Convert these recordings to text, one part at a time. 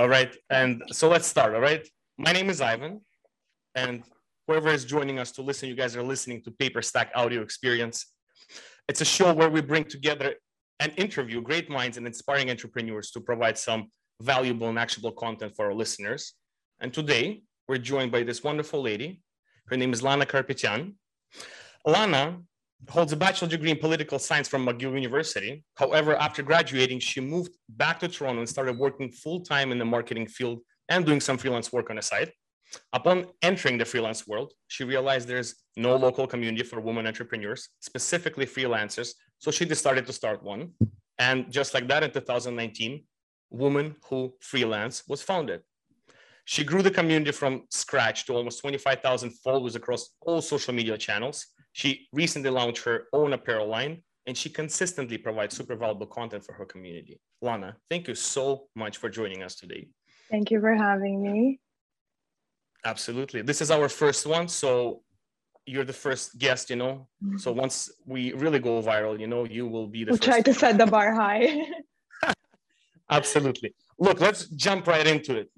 All right. And so let's start. All right. My name is Ivan. And whoever is joining us to listen, you guys are listening to Paperstack Audio Experience. It's a show where we bring together and interview great minds and inspiring entrepreneurs to provide some valuable and actionable content for our listeners. And today we're joined by this wonderful lady. Her name is Lana Karapetyan. Lana holds a bachelor degree in political science from McGill University. However, after graduating, she moved back to Toronto and started working full time in the marketing field and doing some freelance work on the side. Upon entering the freelance world, she realized there's no local community for women entrepreneurs, specifically freelancers. So she decided to start one. And just like that, in 2019, Women Who Freelance was founded. She grew the community from scratch to almost 25,000 followers across all social media channels she recently launched her own apparel line and she consistently provides super valuable content for her community. Lana, thank you so much for joining us today. Thank you for having me. Absolutely. This is our first one. So you're the first guest, you know. Mm-hmm. So once we really go viral, you know, you will be the we'll try to set the bar high. Absolutely. Look, let's jump right into it.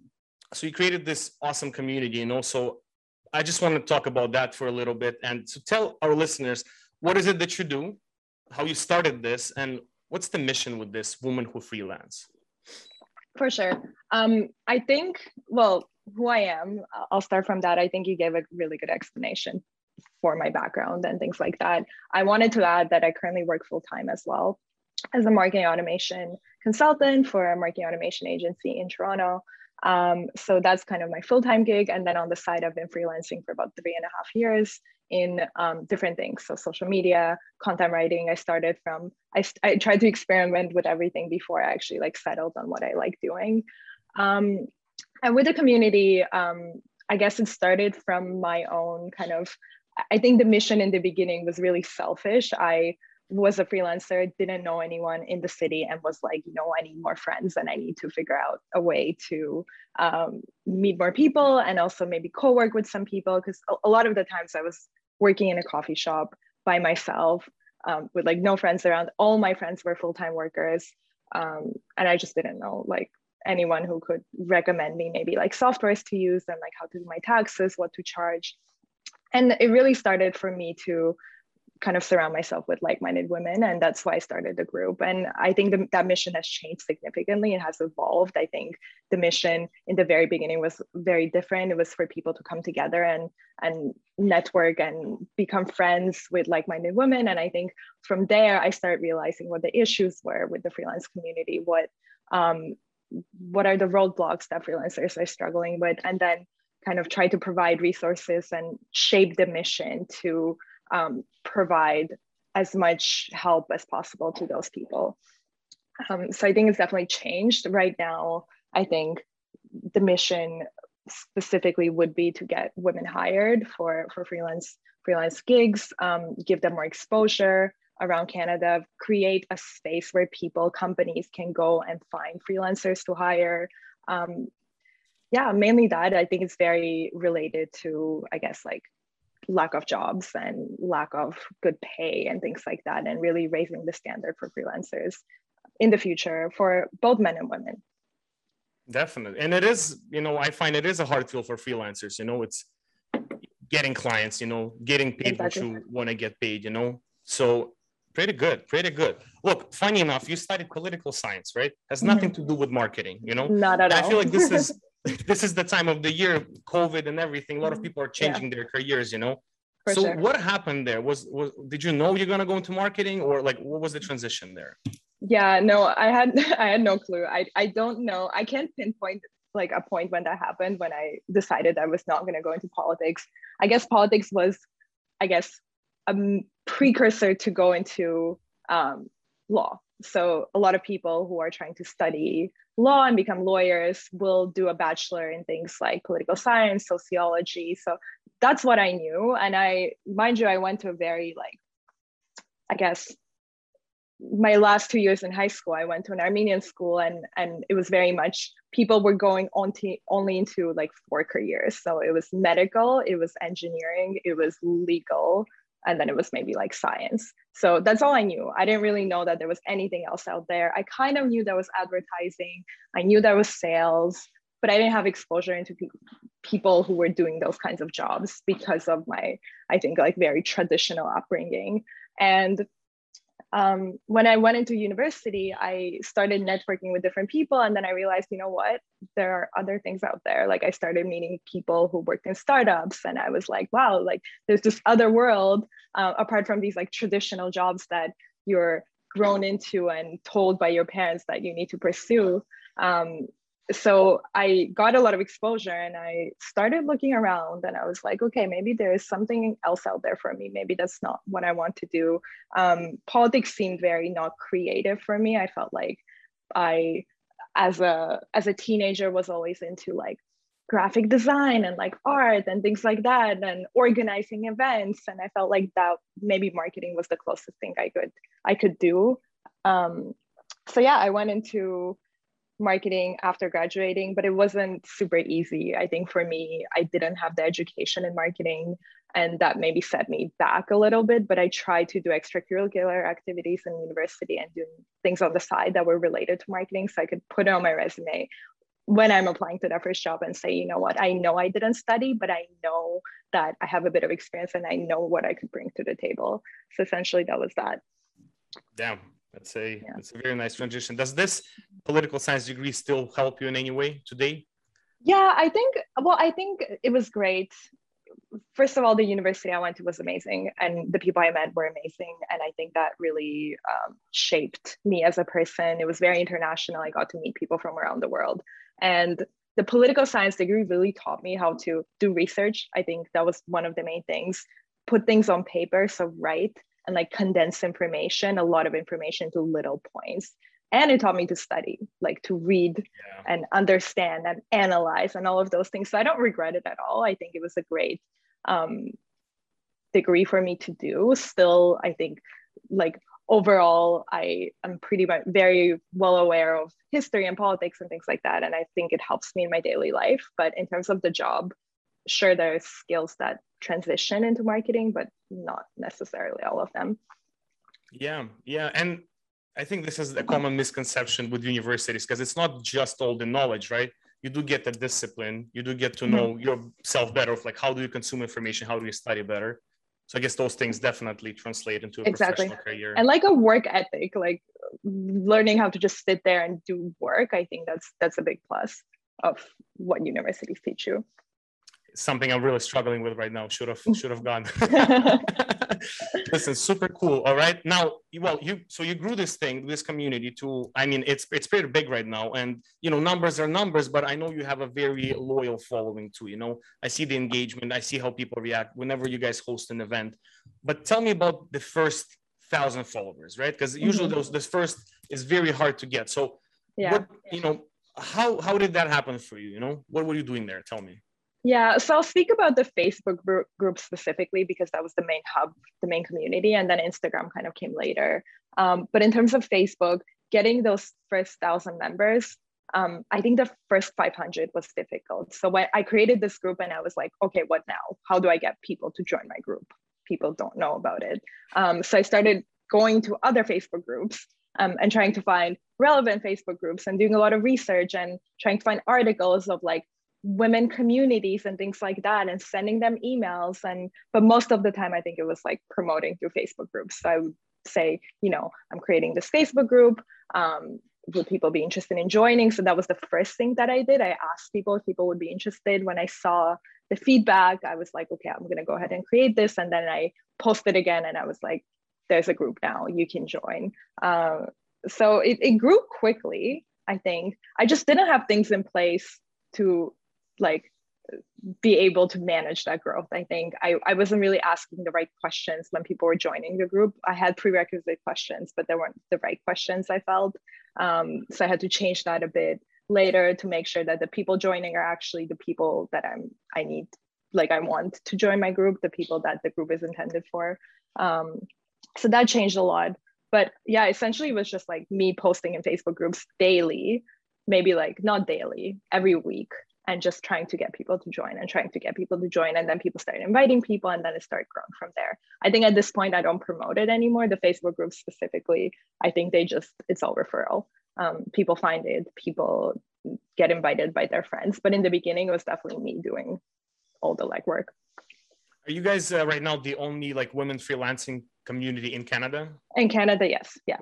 So you created this awesome community, you know. I just want to talk about that for a little bit and to tell our listeners what is it that you do, how you started this, and what's the mission with this Woman Who Freelance? For sure. Um, I think, well, who I am, I'll start from that. I think you gave a really good explanation for my background and things like that. I wanted to add that I currently work full time as well as a marketing automation consultant for a marketing automation agency in Toronto. Um, so that's kind of my full-time gig. And then on the side, I've been freelancing for about three and a half years in um, different things. So social media, content writing. I started from, I, I tried to experiment with everything before I actually like settled on what I like doing. Um, and with the community, um, I guess it started from my own kind of, I think the mission in the beginning was really selfish. I was a freelancer, didn't know anyone in the city, and was like, you know, I need more friends and I need to figure out a way to um, meet more people and also maybe co work with some people. Because a, lot of the times I was working in a coffee shop by myself um, with like no friends around. All my friends were full time workers. Um, and I just didn't know like anyone who could recommend me maybe like softwares to use and like how to do my taxes, what to charge. And it really started for me to kind of surround myself with like-minded women and that's why i started the group. And i think the, that mission has changed significantly it has evolved. I think the mission in the very beginning was very different. It was for people to come together and and network and become friends with like-minded women. And i think from there i started realizing what the issues were with the freelance community what um, what are the roadblocks that freelancers are struggling with and then kind of try to provide resources and shape the mission to um, provide as much help as possible to those people. Um, so I think it's definitely changed right now. I think the mission specifically would be to get women hired for, for freelance freelance gigs, um, give them more exposure around Canada, create a space where people, companies can go and find freelancers to hire. Um, yeah, mainly that. I think it's very related to, I guess, like lack of jobs and lack of good pay and things like that, and really raising the standard for freelancers in the future for both men and women. Definitely. And it is, you know, I find it is a hard field for freelancers. You know, it's getting clients, you know, getting paid exactly. what you want to get paid, you know. So pretty good, pretty good. Look, funny enough, you studied political science, right? Has nothing mm-hmm. to do with marketing, you know. Not at all. I feel like this is this is the time of the year, COVID and everything. A lot of mm-hmm. people are changing yeah. their careers, you know. For so sure. what happened there? Was was did you know you're gonna go into marketing or like what was the transition there? Yeah, no, I had I had no clue. I I don't know. I can't pinpoint like a point when that happened when I decided I was not gonna go into politics. I guess politics was, I guess, a precursor to go into um, law so a lot of people who are trying to study law and become lawyers will do a bachelor in things like political science sociology. So that's what i knew. And i mind you i went to a very like i guess my last two years in high school i went to an armenian school and and it was very much people were going on to only into like four careers. So it was medical it was engineering it was legal and then it was maybe like science. So that's all I knew. I didn't really know that there was anything else out there. I kind of knew there was advertising, I knew there was sales, but I didn't have exposure into pe- people who were doing those kinds of jobs because of my, I think, like very traditional upbringing. And um, when I went into university, I started networking with different people. And then I realized, you know what, there are other things out there. Like I started meeting people who worked in startups. And I was like, wow, like there's this other world uh, apart from these like traditional jobs that you're grown into and told by your parents that you need to pursue. Um, so I got a lot of exposure and I started looking around and I was like, okay, maybe there is something else out there for me. Maybe that's not what I want to do. Um, politics seemed very not creative for me. I felt like I, as a as a teenager, was always into like graphic design and like art and things like that and organizing events. And I felt like that maybe marketing was the closest thing I could I could do. Um, so yeah, I went into marketing after graduating, but it wasn't super easy. I think for me, I didn't have the education in marketing, and that maybe set me back a little bit. But I tried to do extracurricular activities in university and do things on the side that were related to marketing so I could put it on my resume when I'm applying to that first job and say, you know what, I know I didn't study, but I know that I have a bit of experience and I know what I could bring to the table. So essentially, that was that. Damn, that's a yeah. that's a very nice transition. Does this political science degree still help you in any way today? Yeah, I think. Well, I think it was great. First of all, the university I went to was amazing, and the people I met were amazing, and I think that really um, shaped me as a person. It was very international. I got to meet people from around the world, and the political science degree really taught me how to do research. I think that was one of the main things. Put things on paper, so write and like condense information, a lot of information to little points. And it taught me to study, like to read yeah. and understand and analyze and all of those things. So I don't regret it at all. I think it was a great um, degree for me to do. Still, I think like overall, I am pretty much very well aware of history and politics and things like that. And I think it helps me in my daily life. But in terms of the job, sure, there's skills that transition into marketing, but not necessarily all of them. Yeah, yeah. And I think this is a common misconception with universities because it's not just all the knowledge, right? You do get the discipline, you do get to mm-hmm. know yourself better of like how do you consume information, how do you study better. So I guess those things definitely translate into a exactly. professional career. And like a work ethic, like learning how to just sit there and do work, I think that's that's a big plus of what universities teach you something I'm really struggling with right now. Should have should have gone. Listen, super cool. All right. Now, well, you so you grew this thing, this community to, I mean, it's it's pretty big right now. And you know, numbers are numbers, but I know you have a very loyal following too. You know, I see the engagement, I see how people react whenever you guys host an event. But tell me about the first thousand followers, right? Because usually mm-hmm. those this first is very hard to get. So yeah. what you know, how how did that happen for you? You know, what were you doing there? Tell me. Yeah, so I'll speak about the Facebook group specifically because that was the main hub, the main community, and then Instagram kind of came later. Um, but in terms of Facebook, getting those first thousand members, um, I think the first 500 was difficult. So when I created this group and I was like, okay, what now? How do I get people to join my group? People don't know about it. Um, so I started going to other Facebook groups um, and trying to find relevant Facebook groups and doing a lot of research and trying to find articles of like women communities and things like that and sending them emails. And but most of the time i think it was like promoting through facebook groups. So i would say you know i'm creating this facebook group um, would people be interested in joining. So that was the first thing that i did. I asked people if people would be interested. When i saw the feedback i was like okay i'm going to go ahead and create this. And then i posted again and i was like there's a group now. You can join. Uh, so it, it grew quickly i think. I just didn't have things in place to like be able to manage that growth. I think I, I wasn't really asking the right questions when people were joining the group. I had prerequisite questions, but they weren't the right questions, I felt. Um, so I had to change that a bit later to make sure that the people joining are actually the people that I'm I need, like I want to join my group, the people that the group is intended for. Um, so that changed a lot. But yeah, essentially it was just like me posting in Facebook groups daily, maybe like not daily, every week and just trying to get people to join and trying to get people to join and then people started inviting people and then it started growing from there. I think at this point i don't promote it anymore. The facebook group specifically i think they just it's all referral. Um, people find it people get invited by their friends but in the beginning it was definitely me doing all the legwork. Are you guys uh, right now the only like women freelancing community in canada? In canada yes yeah.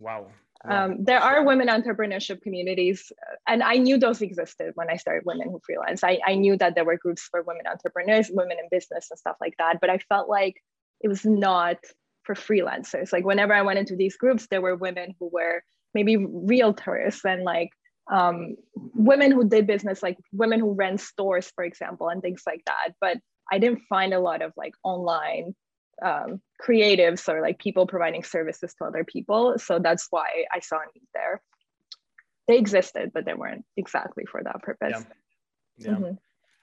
Wow um, there are women entrepreneurship communities, and I knew those existed when I started Women Who Freelance. I, I knew that there were groups for women entrepreneurs, women in business, and stuff like that. But I felt like it was not for freelancers. Like whenever I went into these groups, there were women who were maybe realtors and like um, women who did business, like women who ran stores, for example, and things like that. But I didn't find a lot of like online um, creatives or like people providing services to other people. So that's why I saw a need there. They existed, but they weren't exactly for that purpose. Yeah. yeah. Mm-hmm.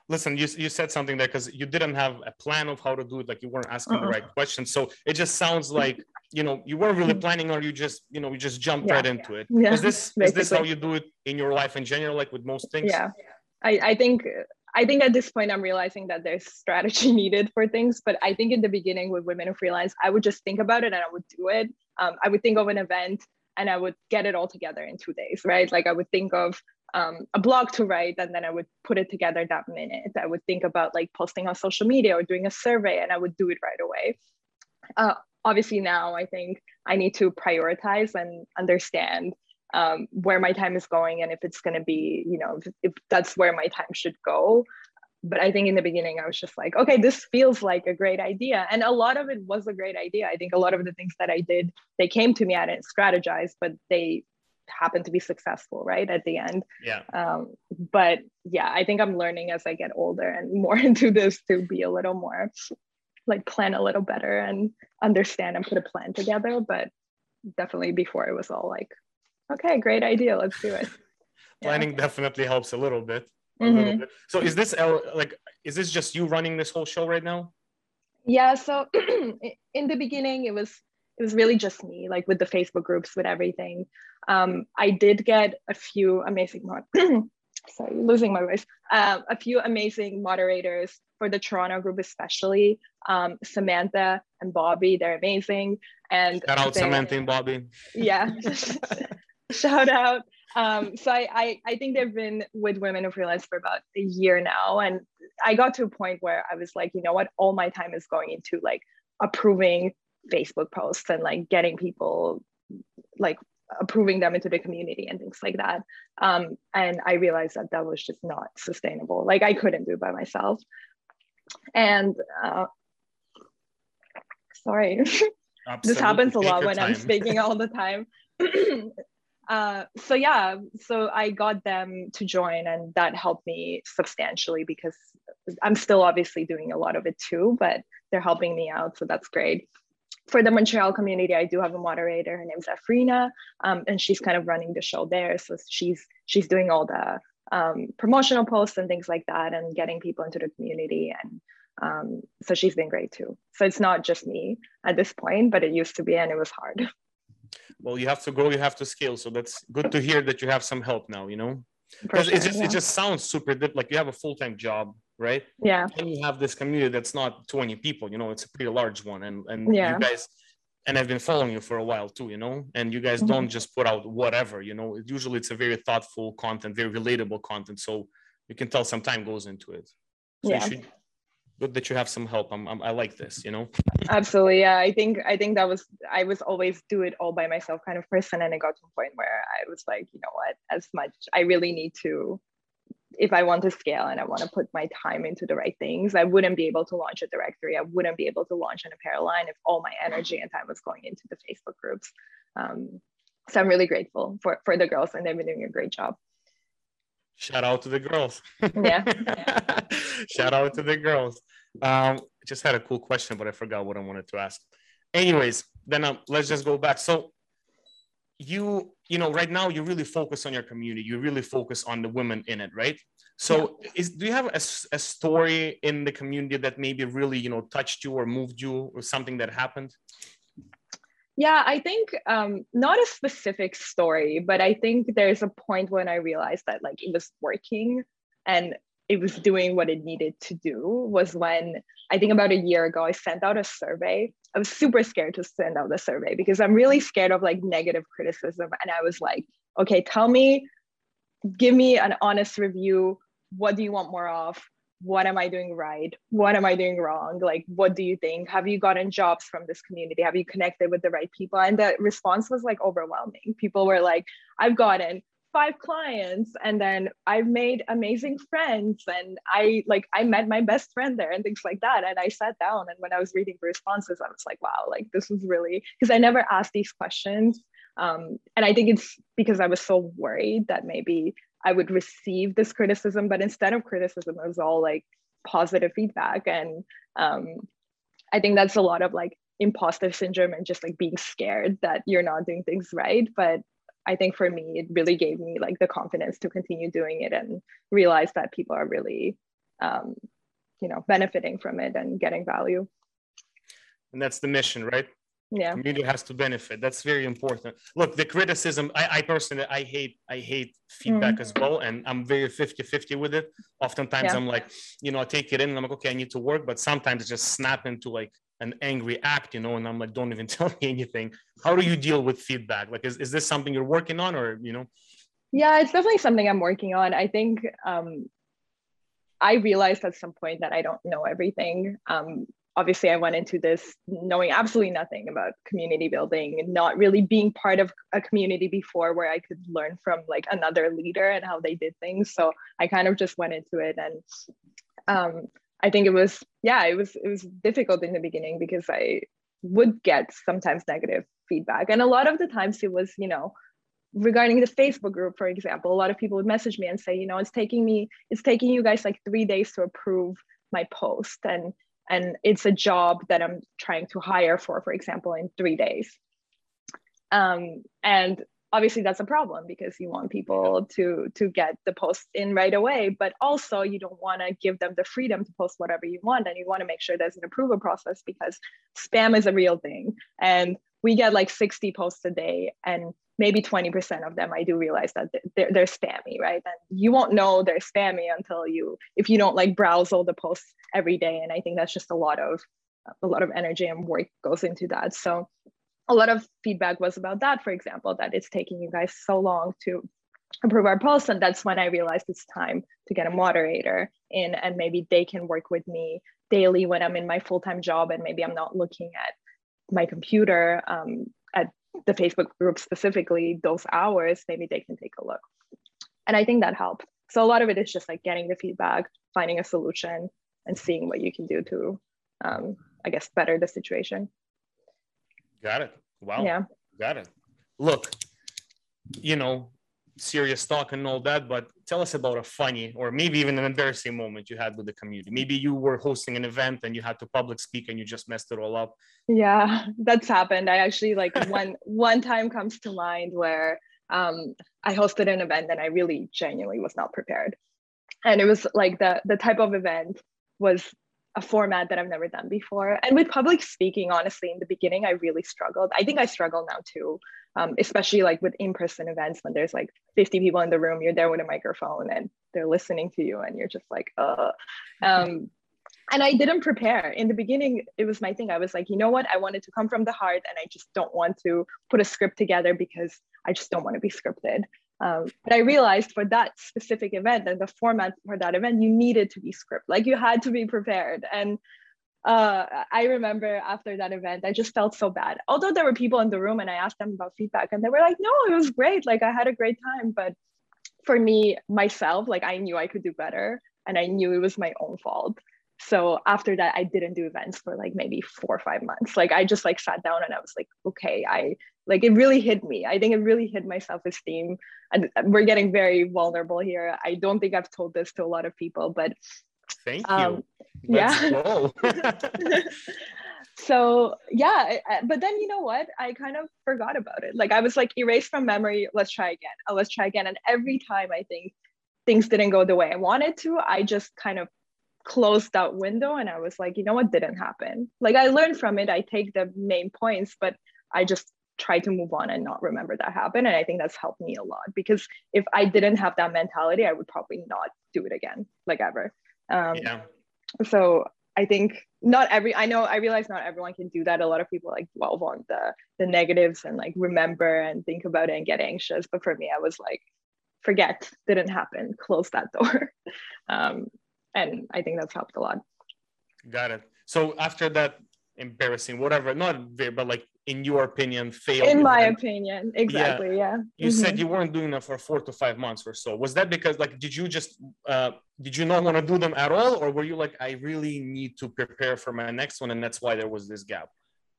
Listen, you, you said something there because you didn't have a plan of how to do it. Like you weren't asking uh-uh. the right questions. So it just sounds like, you know, you weren't really planning or you just, you know, you just jumped yeah. right into it. Yeah. Is this, is this how you do it in your life in general, like with most things? Yeah. I, I think I think at this point I'm realizing that there's strategy needed for things. But I think in the beginning with women who freelance, I would just think about it and I would do it. Um, I would think of an event and I would get it all together in two days, right? Like I would think of um, a blog to write and then I would put it together that minute. I would think about like posting on social media or doing a survey and I would do it right away. Uh, obviously now I think I need to prioritize and understand um, where my time is going and if it's going to be you know if, if that's where my time should go. But i think in the beginning i was just like okay this feels like a great idea. And a lot of it was a great idea. I think a lot of the things that i did they came to me i didn't strategize but they happened to be successful right at the end. Yeah. Um, but yeah i think i'm learning as i get older and more into this to be a little more like plan a little better and understand and put a plan together. But definitely before it was all like okay, great idea. Let's do it. Planning yeah. definitely helps a little bit. A mm-hmm. little bit. So is this like is this just you running this whole show right now? Yeah. So in the beginning, it was it was really just me, like with the Facebook groups, with everything. Um, I did get a few amazing mod- sorry, losing my voice. Uh, a few amazing moderators for the Toronto group, especially um, Samantha and Bobby. They're amazing. And shout out Samantha and Bobby. Yeah. shout out. Um, so I, I, I think they've been with Women Who Freelance for about a year now. And I got to a point where I was like, you know what, all my time is going into like approving Facebook posts and like getting people like approving them into the community and things like that. Um, and I realized that that was just not sustainable. Like I couldn't do it by myself. And uh, sorry, this happens a lot when time. I'm speaking all the time. Uh, so yeah, so I got them to join, and that helped me substantially because I'm still obviously doing a lot of it too, but they're helping me out, so that's great. For the Montreal community, I do have a moderator. Her name's Afrina, um, and she's kind of running the show there. So she's she's doing all the um, promotional posts and things like that, and getting people into the community. And um, so she's been great too. So it's not just me at this point, but it used to be, and it was hard. well you have to grow you have to scale so that's good to hear that you have some help now you know because sure, it just yeah. it just sounds super deep like you have a full-time job right yeah and you have this community that's not 20 people you know it's a pretty large one and and yeah. you guys and I've been following you for a while too, you know, and you guys mm-hmm. don't just put out whatever, you know, usually it's a very thoughtful content, very relatable content. So you can tell some time goes into it. So yeah. you should good that you have some help. I'm, I'm, i like this, you know. Absolutely, yeah. I think I think that was I was always do it all by myself kind of person, and it got to a point where I was like, you know what, as much I really need to, if I want to scale and I want to put my time into the right things, I wouldn't be able to launch a directory. I wouldn't be able to launch an apparel line if all my energy and time was going into the Facebook groups. Um, so I'm really grateful for for the girls, and they've been doing a great job. Shout out to the girls. Yeah. Shout out to the girls. Um, just had a cool question, but I forgot what I wanted to ask. Anyways, then um, let's just go back. So you, you know, right now you really focus on your community. You really focus on the women in it, right? So yeah. is do you have a, a story in the community that maybe really, you know, touched you or moved you or something that happened? Yeah, I think um, not a specific story, but I think there's a point when I realized that like it was working and it was doing what it needed to do was when I think about a year ago, I sent out a survey. I was super scared to send out the survey because I'm really scared of like negative criticism. And I was like, okay, tell me, give me an honest review. What do you want more of? What am I doing right? What am I doing wrong? Like, what do you think? Have you gotten jobs from this community? Have you connected with the right people? And the response was like overwhelming. People were like, I've gotten five clients and then I've made amazing friends and I like I met my best friend there and things like that and I sat down and when I was reading the responses I was like wow like this was really because I never asked these questions um, and I think it's because I was so worried that maybe I would receive this criticism but instead of criticism it was all like positive feedback and um, I think that's a lot of like imposter syndrome and just like being scared that you're not doing things right but I think for me, it really gave me like the confidence to continue doing it and realize that people are really, um, you know, benefiting from it and getting value. And that's the mission, right? Yeah. Community has to benefit. That's very important. Look, the criticism, I, I personally, I hate, I hate feedback mm-hmm. as well. And I'm very 50 50 with it. Oftentimes yeah. I'm like, you know, I take it in and I'm like, okay, I need to work. But sometimes it just snap into like an angry act, you know, and I'm like, don't even tell me anything. How do you deal with feedback? Like, is, is this something you're working on or, you know? Yeah, it's definitely something I'm working on. I think um, I realized at some point that I don't know everything. Um, obviously, I went into this knowing absolutely nothing about community building and not really being part of a community before where I could learn from like another leader and how they did things. So I kind of just went into it and um, I think it was yeah it was it was difficult in the beginning because I would get sometimes negative feedback and a lot of the times it was you know regarding the Facebook group for example a lot of people would message me and say you know it's taking me it's taking you guys like 3 days to approve my post and and it's a job that I'm trying to hire for for example in 3 days. Um, and obviously that's a problem because you want people to to get the post in right away but also you don't want to give them the freedom to post whatever you want and you want to make sure there's an approval process because spam is a real thing. And we get like 60 posts a day and maybe 20% of them i do realize that they're, they're spammy right and you won't know they're spammy until you if you don't like browse all the posts every day and i think that's just a lot of a lot of energy and work goes into that so a lot of feedback was about that, for example, that it's taking you guys so long to improve our posts. And that's when I realized it's time to get a moderator in and maybe they can work with me daily when I'm in my full-time job and maybe I'm not looking at my computer um, at the Facebook group specifically those hours, maybe they can take a look. And I think that helped. So a lot of it is just like getting the feedback, finding a solution and seeing what you can do to, um, I guess, better the situation. Got it. Wow. Yeah. Got it. Look, you know, serious talk and all that, but tell us about a funny or maybe even an embarrassing moment you had with the community. Maybe you were hosting an event and you had to public speak and you just messed it all up. Yeah, that's happened. I actually like one one time comes to mind where um, I hosted an event and I really genuinely was not prepared. And it was like the the type of event was a format that I've never done before. And with public speaking, honestly, in the beginning, I really struggled. I think I struggle now too, um, especially like with in-person events when there's like 50 people in the room, you're there with a microphone and they're listening to you and you're just like, uh. Um, and I didn't prepare. In the beginning, it was my thing. I was like, you know what? I wanted to come from the heart and I just don't want to put a script together because I just don't want to be scripted. Um, but I realized for that specific event and the format for that event, you needed to be script, like you had to be prepared. And uh, I remember after that event, I just felt so bad. Although there were people in the room and I asked them about feedback and they were like, no, it was great. Like I had a great time. But for me, myself, like I knew I could do better and I knew it was my own fault so after that i didn't do events for like maybe four or five months like i just like sat down and i was like okay i like it really hit me i think it really hit my self-esteem and we're getting very vulnerable here i don't think i've told this to a lot of people but thank um, you yeah. so yeah but then you know what? I kind of forgot about it. Like i was like erased from memory let's try again. Oh, let's try again. And every time i think things didn't go the way i wanted to i just kind of closed that window and I was like, you know what? Didn't happen. Like I learned from it. I take the main points, but I just try to move on and not remember that happened. And i think that's helped me a lot because if i didn't have that mentality i would probably not do it again like ever. Um, yeah. So i think not every i know i realize not everyone can do that. A lot of people like dwell on the the negatives and like remember and think about it and get anxious. But for me i was like forget didn't happen. Close that door. Um, and i think that's helped a lot. Got it. So after that embarrassing whatever not very but like in your opinion failed in my opinion exactly yeah, yeah. you mm-hmm. said you weren't doing that for four to five months or so was that because like did you just uh did you not want to do them at all or were you like i really need to prepare for my next one and that's why there was this gap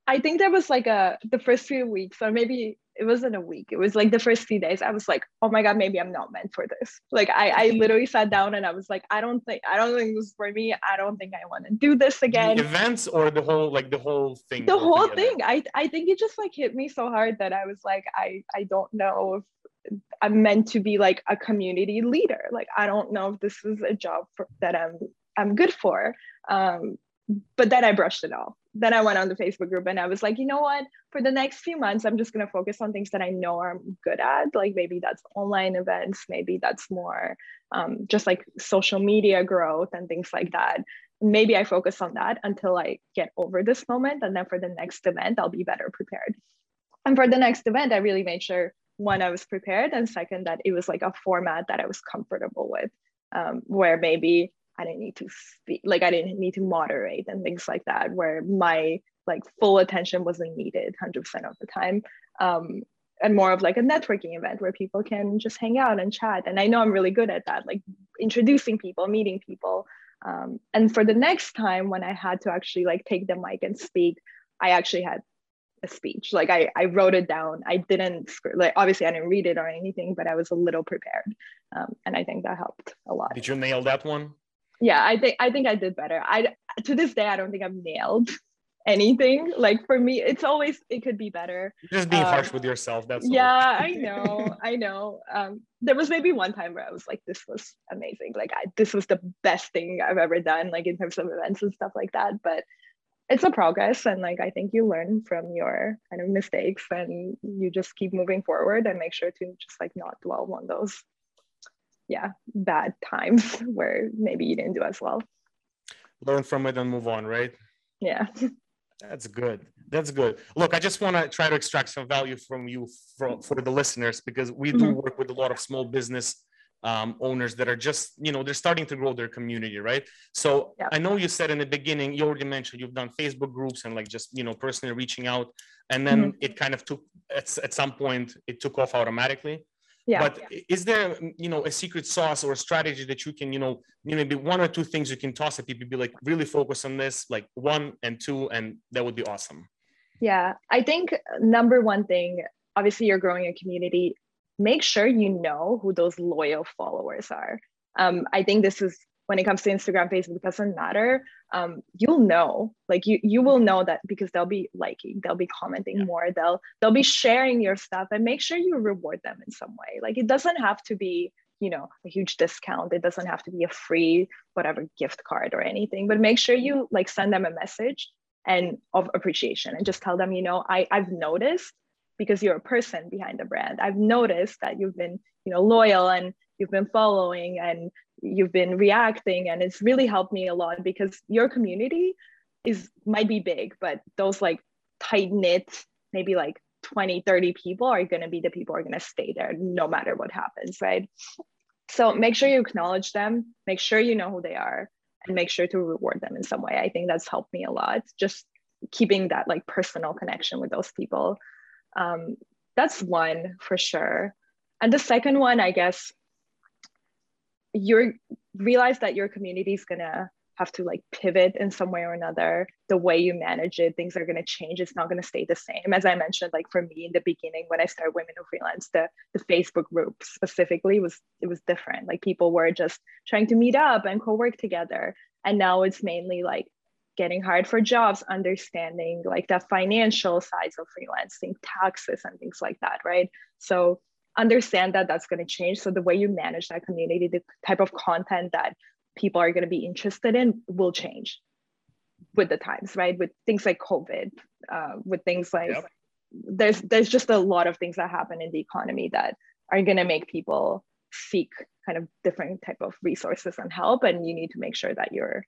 i think there was like a the first few weeks or maybe it wasn't a week. It was like the first few days. I was like, oh my God, maybe I'm not meant for this. Like I, I literally sat down and I was like, I don't think I don't think this is for me. I don't think I want to do this again. The events or the whole like the whole thing. The whole together. thing. I I think it just like hit me so hard that I was like, I I don't know if I'm meant to be like a community leader. Like I don't know if this is a job for, that I'm I'm good for. Um, but then I brushed it off. Then I went on the Facebook group and I was like, you know what? For the next few months, I'm just going to focus on things that I know I'm good at. Like maybe that's online events, maybe that's more um, just like social media growth and things like that. Maybe I focus on that until I get over this moment. And then for the next event, I'll be better prepared. And for the next event, I really made sure one, I was prepared, and second, that it was like a format that I was comfortable with, um, where maybe I didn't need to speak, like I didn't need to moderate and things like that, where my like full attention wasn't needed 100% of the time. Um, and more of like a networking event where people can just hang out and chat. And I know I'm really good at that, like introducing people, meeting people. Um, and for the next time when I had to actually like take the mic and speak, I actually had a speech. Like I, I wrote it down. I didn't like obviously I didn't read it or anything, but I was a little prepared, um, and I think that helped a lot. Did you nail that one? Yeah i think i think i did better. I to this day i don't think i've nailed anything. Like for me it's always it could be better. You're just being um, harsh with yourself that's yeah i know i know. Um there was maybe one time where i was like this was amazing. Like I, this was the best thing i've ever done like in terms of events and stuff like that. But it's a progress and like i think you learn from your kind of mistakes and you just keep moving forward and make sure to just like not dwell on those yeah bad times where maybe you didn't do as well. Learn from it and move on right? Yeah. That's good. That's good. Look i just want to try to extract some value from you for, for the listeners because we do mm-hmm. work with a lot of small business um, owners that are just you know they're starting to grow their community right? So yeah. i know you said in the beginning you already mentioned you've done facebook groups and like just you know personally reaching out and then mm-hmm. it kind of took at, at some point it took off automatically yeah. But is there, you know, a secret sauce or a strategy that you can, you know, maybe one or two things you can toss at people, be like, really focus on this, like one and two, and that would be awesome. Yeah, I think number one thing, obviously, you're growing a community. Make sure you know who those loyal followers are. Um, I think this is when it comes to Instagram, Facebook, it doesn't matter. Um, you'll know, like you you will know that because they'll be liking, they'll be commenting yeah. more, they'll they'll be sharing your stuff, and make sure you reward them in some way. Like it doesn't have to be you know a huge discount it doesn't have to be a free whatever gift card or anything but make sure you like send them a message and of appreciation and just tell them you know i i've noticed because you're a person behind the brand i've noticed that you've been you know loyal and you've been following and you've been reacting and it's really helped me a lot because your community is might be big but those like tight knit maybe like 20 30 people are going to be the people are going to stay there no matter what happens right? So make sure you acknowledge them make sure you know who they are and make sure to reward them in some way. I think that's helped me a lot just keeping that like personal connection with those people. Um, that's one for sure. And the second one i guess you realize that your community is gonna have to like pivot in some way or another. The way you manage it things are going to change it's not going to stay the same. As i mentioned like for me in the beginning when i started women who freelance the, the facebook group specifically was it was different. Like people were just trying to meet up and co-work together. And now it's mainly like getting hired for jobs understanding like the financial sides of freelancing taxes and things like that right? So understand that that's going to change. So the way you manage that community, the type of content that people are going to be interested in will change with the times, right? With things like COVID, uh, with things like yep. there's there's just a lot of things that happen in the economy that are going to make people seek kind of different type of resources and help and you need to make sure that you're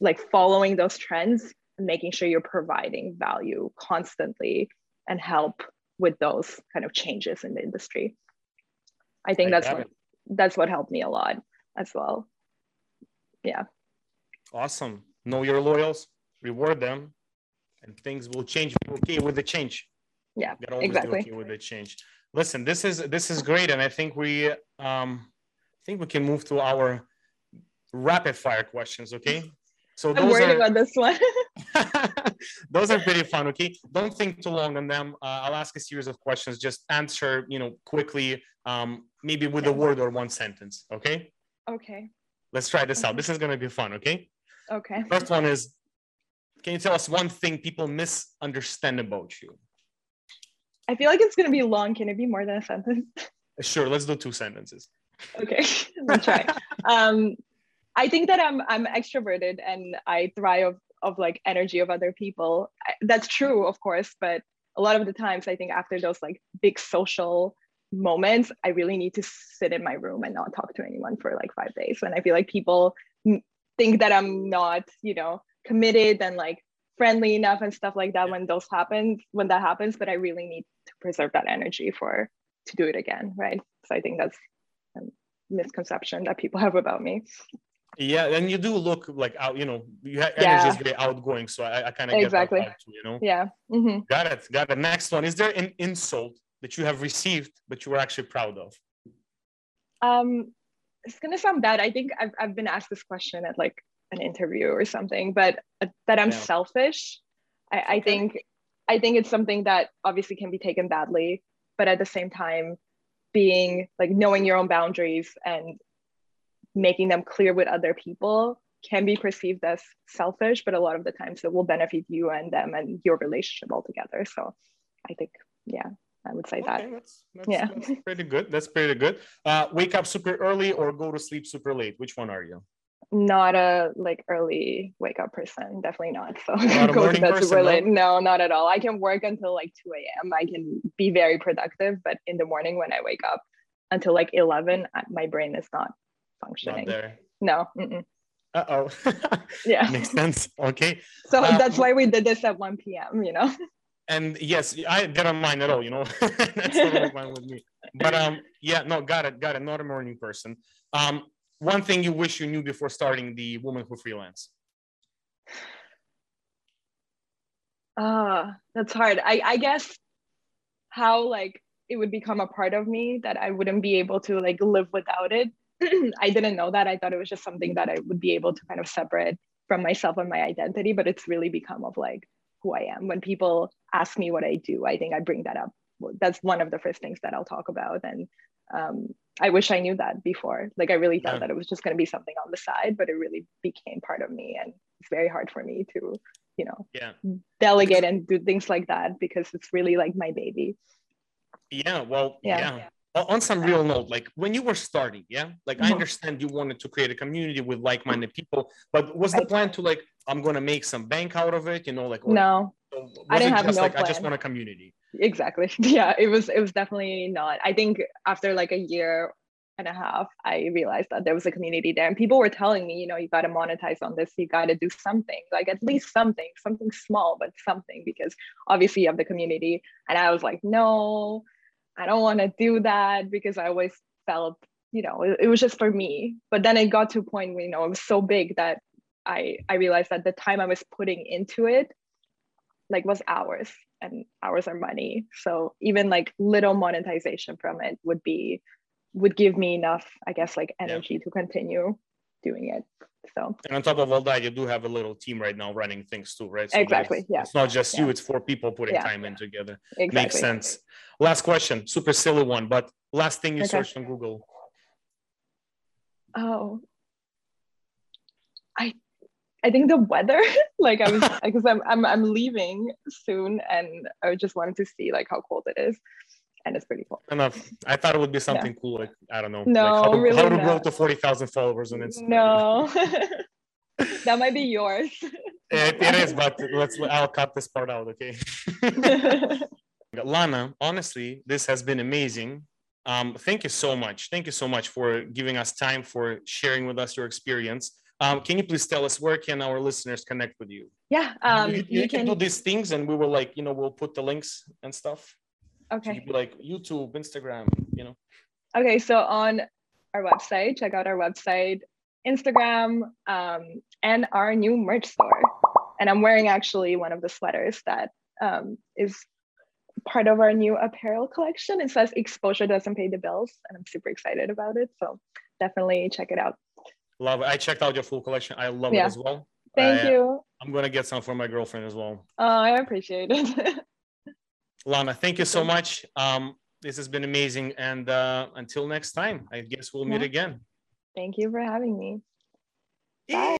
like following those trends and making sure you're providing value constantly and help with those kind of changes in the industry. I think I that's what it. that's what helped me a lot as well. Yeah. Awesome. Know your loyals reward them and things will change be okay with the change. Yeah exactly. okay with the change. Listen this is this is great and i think we um i think we can move to our rapid fire questions okay? So I'm worried are, about this one. those are pretty fun. Okay, don't think too long on them. Uh, I'll ask a series of questions. Just answer, you know, quickly, um, maybe with a word or one sentence. Okay. Okay. Let's try this out. This is going to be fun. Okay. Okay. First one is, can you tell us one thing people misunderstand about you? I feel like it's going to be long. Can it be more than a sentence? Sure. Let's do two sentences. Okay. Let's try. um, I think that I'm I'm extroverted and I thrive of like energy of other people. I, that's true, of course, but a lot of the times I think after those like big social moments, I really need to sit in my room and not talk to anyone for like five days. when I feel like people think that I'm not, you know, committed and like friendly enough and stuff like that when those happen when that happens. But I really need to preserve that energy for to do it again, right? So I think that's a misconception that people have about me. Yeah, and you do look like out. You know, you have energy is very outgoing, so I, I kind of exactly. Get that too, you know. Yeah. Mm-hmm. Got it. Got it. Next one. Is there an insult that you have received but you were actually proud of? Um, it's gonna sound bad. I think I've I've been asked this question at like an interview or something, but uh, that I'm yeah. selfish. I, okay. I think I think it's something that obviously can be taken badly, but at the same time, being like knowing your own boundaries and making them clear with other people can be perceived as selfish, but a lot of the times it will benefit you and them and your relationship altogether. So I think, yeah, I would say okay, that. That's, that's, yeah. That's pretty good. That's pretty good. Uh, wake up super early or go to sleep super late. Which one are you? Not a like early wake up person. Definitely not. So not go to bed super late. No? no, not at all. I can work until like 2 a.m. I can be very productive, but in the morning when I wake up until like 11, my brain is not functioning. No. Uh oh. yeah. Makes sense. Okay. So uh, that's why we did this at 1 p.m., you know? And yes, I didn't mind at all, you know? that's totally fine with me. But um, yeah, no, got it, got it. Not a morning person. Um, one thing you wish you knew before starting the Woman Who Freelance? Ah, uh, that's hard. I, I guess how like it would become a part of me that I wouldn't be able to like live without it I didn't know that. I thought it was just something that I would be able to kind of separate from myself and my identity, but it's really become of like who I am. When people ask me what I do, I think I bring that up. That's one of the first things that I'll talk about. And um, I wish I knew that before. Like I really thought yeah. that it was just going to be something on the side, but it really became part of me. And it's very hard for me to, you know, yeah. delegate and do things like that because it's really like my baby. Yeah. Well, yeah. yeah on some real note like when you were starting yeah? Like i mm-hmm. understand you wanted to create a community with like-minded people but was the plan to like i'm gonna make some bank out of it you know like no. I didn't have no like plan. i just want a community? Exactly. Yeah it was it was definitely not. I think after like a year and a half i realized that there was a community there and people were telling me you know you got to monetize on this. You got to do something like at least something something small but something because obviously you have the community and i was like no I don't want to do that because I always felt, you know, it, it, was just for me. But then it got to a point where, you know, it was so big that I I realized that the time I was putting into it like was hours and hours are money. So even like little monetization from it would be would give me enough, I guess, like energy yeah. to continue doing it. So and on top of all that, you do have a little team right now running things too, right? So exactly. Yeah. It's not just yeah. you; it's four people putting yeah. time in together. Exactly. Makes sense. Last question, super silly one, but last thing you okay. searched on Google. Oh, I I think the weather. like I was because I'm, I'm I'm leaving soon, and I just wanted to see like how cold it is and it's pretty cool. Enough. I thought it would be something yeah. cool, like I don't know, no, like how, to, really how to grow to forty thousand followers on Instagram. No, that might be yours. it, it is, but let's. I'll cut this part out, okay? Lana, honestly, this has been amazing. Um, thank you so much. Thank you so much for giving us time for sharing with us your experience. Um, can you please tell us where can our listeners connect with you? Yeah, um, you, you, you can, can do these things, and we will like you know we'll put the links and stuff. Okay. So like YouTube, Instagram, you know. Okay, so on our website, check out our website, Instagram, um, and our new merch store. And I'm wearing actually one of the sweaters that um, is part of our new apparel collection. It says exposure doesn't pay the bills, and I'm super excited about it. So definitely check it out. Love it. I checked out your full collection. I love yeah. it as well. Thank I, you. I'm gonna get some for my girlfriend as well. Oh, I appreciate it. Lana, thank you so much. Um, this has been amazing. And uh, until next time, I guess we'll meet again. Thank you for having me. Bye.